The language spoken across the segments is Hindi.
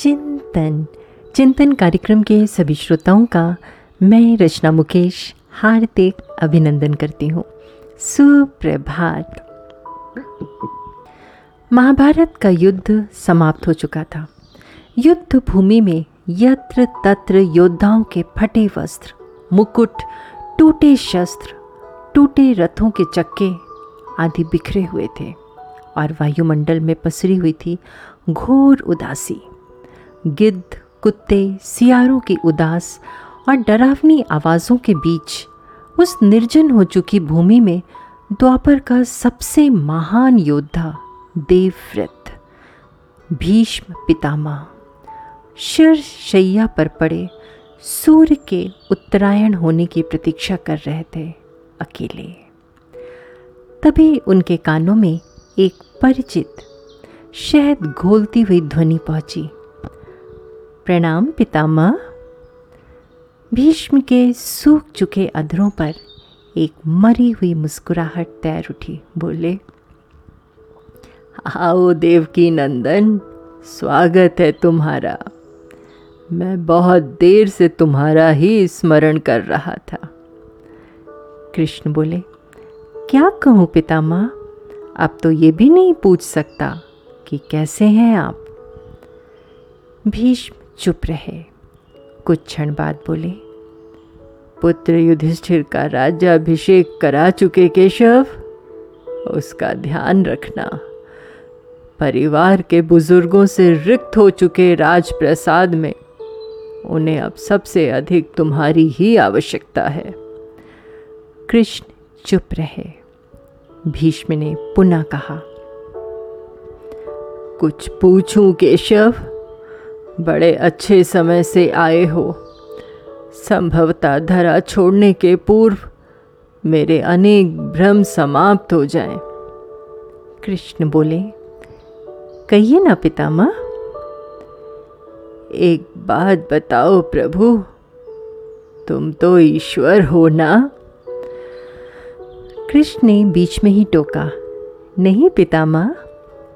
चिंतन। चिंतन कार्यक्रम के सभी श्रोताओं का मैं रचना मुकेश हार्दिक अभिनंदन करती हूँ। सुप्रभात। महाभारत का युद्ध समाप्त हो चुका था। युद्ध भूमि में यत्र तत्र योद्धाओं के फटे वस्त्र, मुकुट, टूटे शस्त्र, टूटे रथों के चक्के आदि बिखरे हुए थे और वायुमंडल में पसरी हुई थी घोर उदासी। गिद्ध, कुत्ते, सियारों की उदास और डरावनी आवाज़ों के बीच उस निर्जन हो चुकी भूमि में द्वापर का सबसे महान योद्धा देवव्रत, भीष्म पितामह। शिर शैया पर पड़े सूर्य के उत्तरायण होने की प्रतीक्षा कर रहे थे अकेले। तभी उनके कानों में एक परिचित, शहद घोलती हुई ध्वनि पहुँची। प्रणाम पितामह। भीष्म के सूख चुके अधरों पर एक मरी हुई मुस्कुराहट तैर उठी, बोले, आओ देवकी नंदन स्वागत है तुम्हारा। मैं बहुत देर से तुम्हारा ही स्मरण कर रहा था। कृष्ण बोले, क्या कहूँ पितामह? अब तो ये भी नहीं पूछ सकता कि कैसे हैं आप? भीष्म चुप रहे। कुछ क्षण बाद बोले, पुत्र युधिष्ठिर का राज्याभिषेक करा चुके केशव। उसका ध्यान रखना। परिवार के बुज़ुर्गों से रिक्त हो चुके राजप्रसाद में। उन्हें अब सबसे अधिक तुम्हारी ही आवश्यकता है। कृष्ण चुप रहे। भीष्म ने पुनः कहा, कुछ पूछूँ केशव? बड़े अच्छे समय से आए हो। संभवतः धरा छोड़ने के पूर्व मेरे अनेक भ्रम समाप्त हो जाएँ। कृष्ण बोले, कहिए ना पितामह। एक बात बताओ प्रभु, तुम तो ईश्वर हो ना? कृष्ण ने बीच में ही टोका, नहीं पितामह,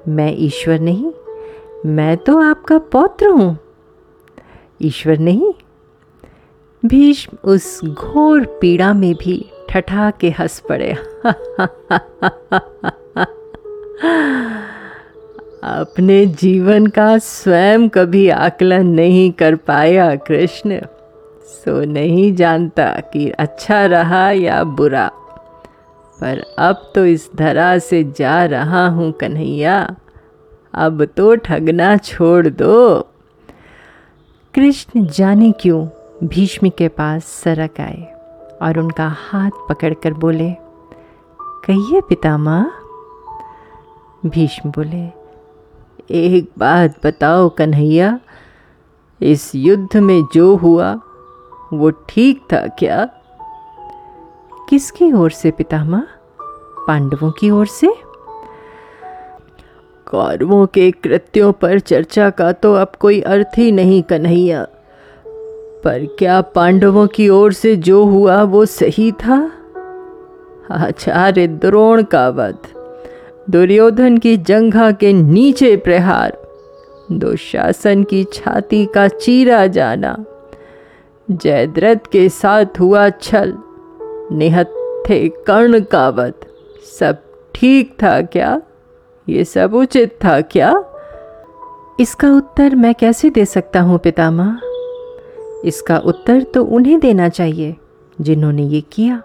मैं ईश्वर नहीं मैं तो आपका पौत्र हूँ। ईश्वर नहीं। भीष्म उस घोर पीड़ा में भी ठठा के हंस पड़े। अपने जीवन का स्वयं कभी आकलन नहीं कर पाया कृष्ण। सो नहीं जानता कि अच्छा रहा या बुरा। पर अब तो इस धरा से जा रहा हूँ कन्हैया। अब तो ठगना छोड़ दो। कृष्ण जाने क्यों भीष्म के पास सरक आए और उनका हाथ पकड़कर बोले, कहिए पितामह? भीष्म बोले, एक बात बताओ कन्हैया, इस युद्ध में जो हुआ, वो ठीक था क्या? किसकी ओर से पितामह? पांडवों की ओर से? कौरवों के कृत्यों पर चर्चा का तो अब कोई अर्थ ही नहीं, कन्हैया। पर क्या पांडवों की ओर से जो हुआ वो सही था? आचार्य द्रोण का वध, दुर्योधन की जंघा के नीचे प्रहार, दुशासन की छाती का चीरा जाना, जयद्रथ के साथ हुआ छल, निहत्थे कर्ण का वध, सब ठीक था क्या? ये सब उचित था क्या? इसका उत्तर मैं कैसे दे सकता हूँ, पितामह? इसका उत्तर तो उन्हें देना चाहिए, जिन्होंने ये किया।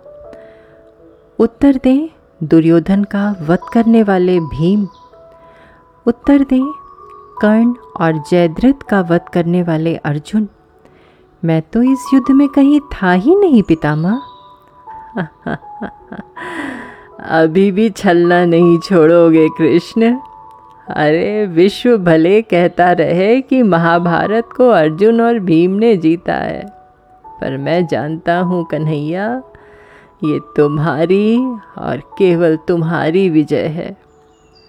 उत्तर दें, दुर्योधन का वध करने वाले भीम। उत्तर दें, कर्ण और जयद्रथ का वध करने वाले अर्जुन। मैं तो इस युद्ध में कहीं था ही नहीं, पितामह। अभी भी छलना नहीं छोड़ोगे कृष्ण। अरे, विश्व भले कहता रहे कि महाभारत को अर्जुन और भीम ने जीता है, पर मैं जानता हूँ कन्हैया, ये तुम्हारी और केवल तुम्हारी विजय है।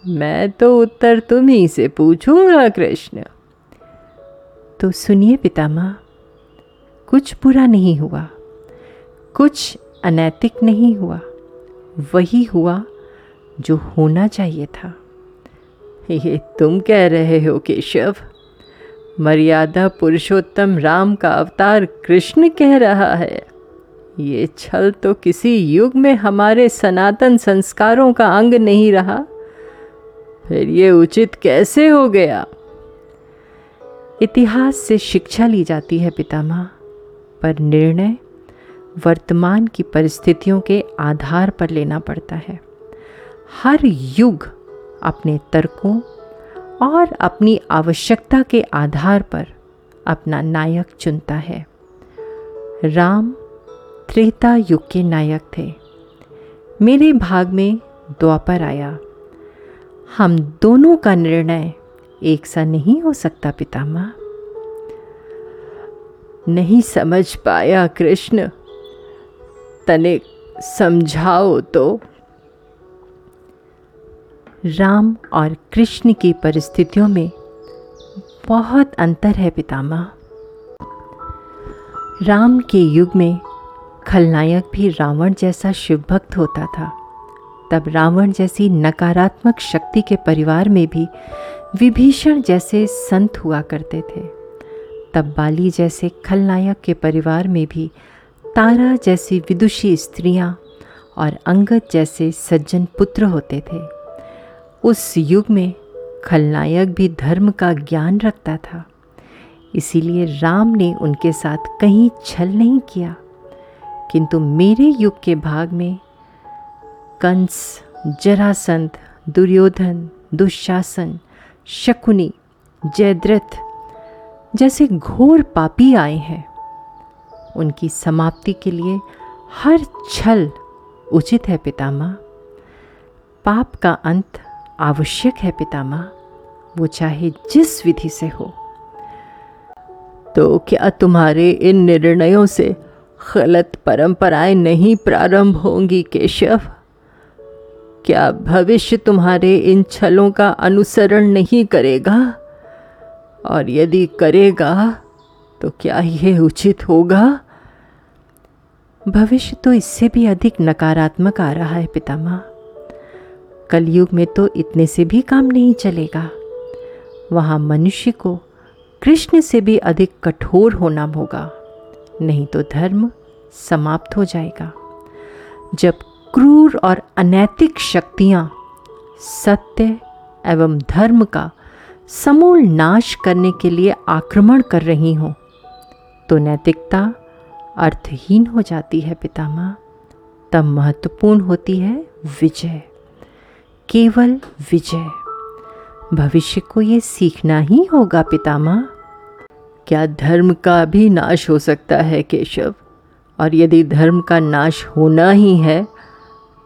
मैं तो उत्तर तुम ही से पूछूँगा कृष्ण। तो सुनिए पितामह, कुछ बुरा नहीं हुआ, कुछ अनैतिक नहीं हुआ। वही हुआ जो होना चाहिए था। ये तुम कह रहे हो केशव? मर्यादा पुरुषोत्तम राम का अवतार कृष्ण कह रहा है। ये छल तो किसी युग में हमारे सनातन संस्कारों का अंग नहीं रहा। फिर ये उचित कैसे हो गया? इतिहास से शिक्षा ली जाती है पितामह, पर निर्णय वर्तमान की परिस्थितियों के आधार पर लेना पड़ता है। हर युग अपने तर्कों और अपनी आवश्यकता के आधार पर अपना नायक चुनता है। राम त्रेता युग के नायक थे। मेरे भाग में द्वापर आया। हम दोनों का निर्णय एक सा नहीं हो सकता पितामह। नहीं समझ पाया कृष्ण। तने समझाओ तो। राम और कृष्ण की परिस्थितियों में बहुत अंतर है पितामह। राम के युग में खलनायक भी रावण जैसा शिव भक्त होता था। तब रावण जैसी नकारात्मक शक्ति के परिवार में भी विभीषण जैसे संत हुआ करते थे। तब बाली जैसे खलनायक के परिवार में भी तारा जैसी विदुषी स्त्रियाँ और अंगद जैसे सज्जन पुत्र होते थे। उस युग में खलनायक भी धर्म का ज्ञान रखता था। इसीलिए राम ने उनके साथ कहीं छल नहीं किया। किंतु मेरे युग के भाग में कंस, जरासंध, दुर्योधन, दुशासन, शकुनी, जयद्रथ जैसे घोर पापी आए हैं। उनकी समाप्ति के लिए हर छल उचित है पितामह। पाप का अंत आवश्यक है पितामह। वो चाहे जिस विधि से हो। तो क्या तुम्हारे इन निर्णयों से गलत परंपराएँ नहीं प्रारंभ होंगी, केशव? क्या भविष्य तुम्हारे इन छलों का अनुसरण नहीं करेगा? और यदि करेगा तो क्या यह उचित होगा? भविष्य तो इससे भी अधिक नकारात्मक आ रहा है पितामह। कलयुग में तो इतने से भी काम नहीं चलेगा। वहाँ मनुष्य को कृष्ण से भी अधिक कठोर होना होगा। नहीं तो धर्म समाप्त हो जाएगा। जब क्रूर और अनैतिक शक्तियाँ सत्य एवं धर्म का समूल नाश करने के लिए आक्रमण कर रही हों तो नैतिकता अर्थहीन हो जाती है पितामह। तब महत्वपूर्ण होती है विजय। केवल विजय। भविष्य को ये सीखना ही होगा पितामह। क्या धर्म का भी नाश हो सकता है केशव? और यदि धर्म का नाश होना ही है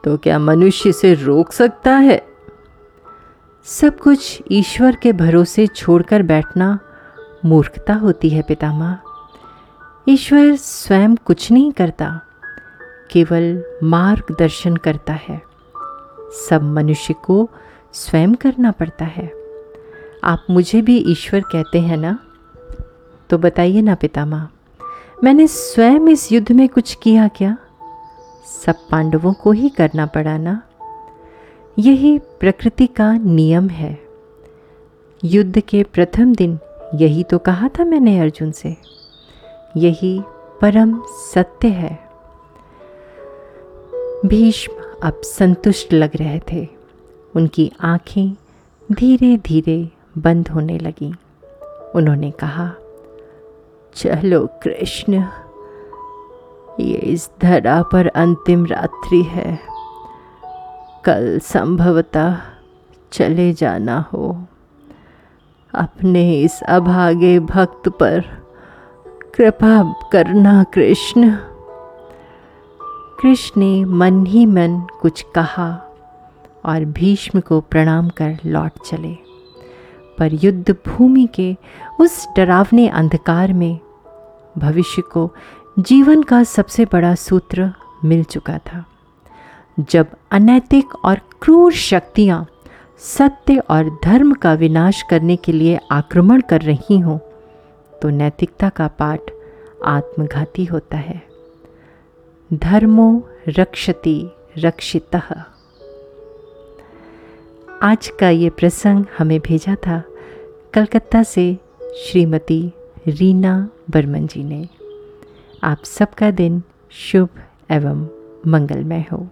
तो क्या मनुष्य से रोक सकता है? सब कुछ ईश्वर के भरोसे छोड़कर बैठना मूर्खता होती है पितामह। ईश्वर स्वयं कुछ नहीं करता, केवल मार्गदर्शन करता है। सब मनुष्य को स्वयं करना पड़ता है। आप मुझे भी ईश्वर कहते हैं ना? तो बताइए ना पितामह, मैंने स्वयं इस युद्ध में कुछ किया क्या? सब पांडवों को ही करना पड़ा ना? यही प्रकृति का नियम है। युद्ध के प्रथम दिन यही तो कहा था मैंने अर्जुन से। यही परम सत्य है। भीष्म अब संतुष्ट लग रहे थे। उनकी आँखें धीरे धीरे बंद होने लगीं। उन्होंने कहा, चलो कृष्ण, ये इस धरा पर अंतिम रात्रि है। कल संभवतः चले जाना हो। अपने इस अभागे भक्त पर कृपा करना कृष्ण। कृष्ण ने मन ही मन कुछ कहा और भीष्म को प्रणाम कर लौट चले। पर युद्ध भूमि के उस डरावने अंधकार में भविष्य को जीवन का सबसे बड़ा सूत्र मिल चुका था। जब अनैतिक और क्रूर शक्तियाँ सत्य और धर्म का विनाश करने के लिए आक्रमण कर रही हों तो नैतिकता का पाठ आत्मघाती होता है। धर्मो रक्षति रक्षित। आज का ये प्रसंग हमें भेजा था कलकत्ता से श्रीमती रीना बर्मन जी ने। आप सबका दिन शुभ एवं मंगलमय हो।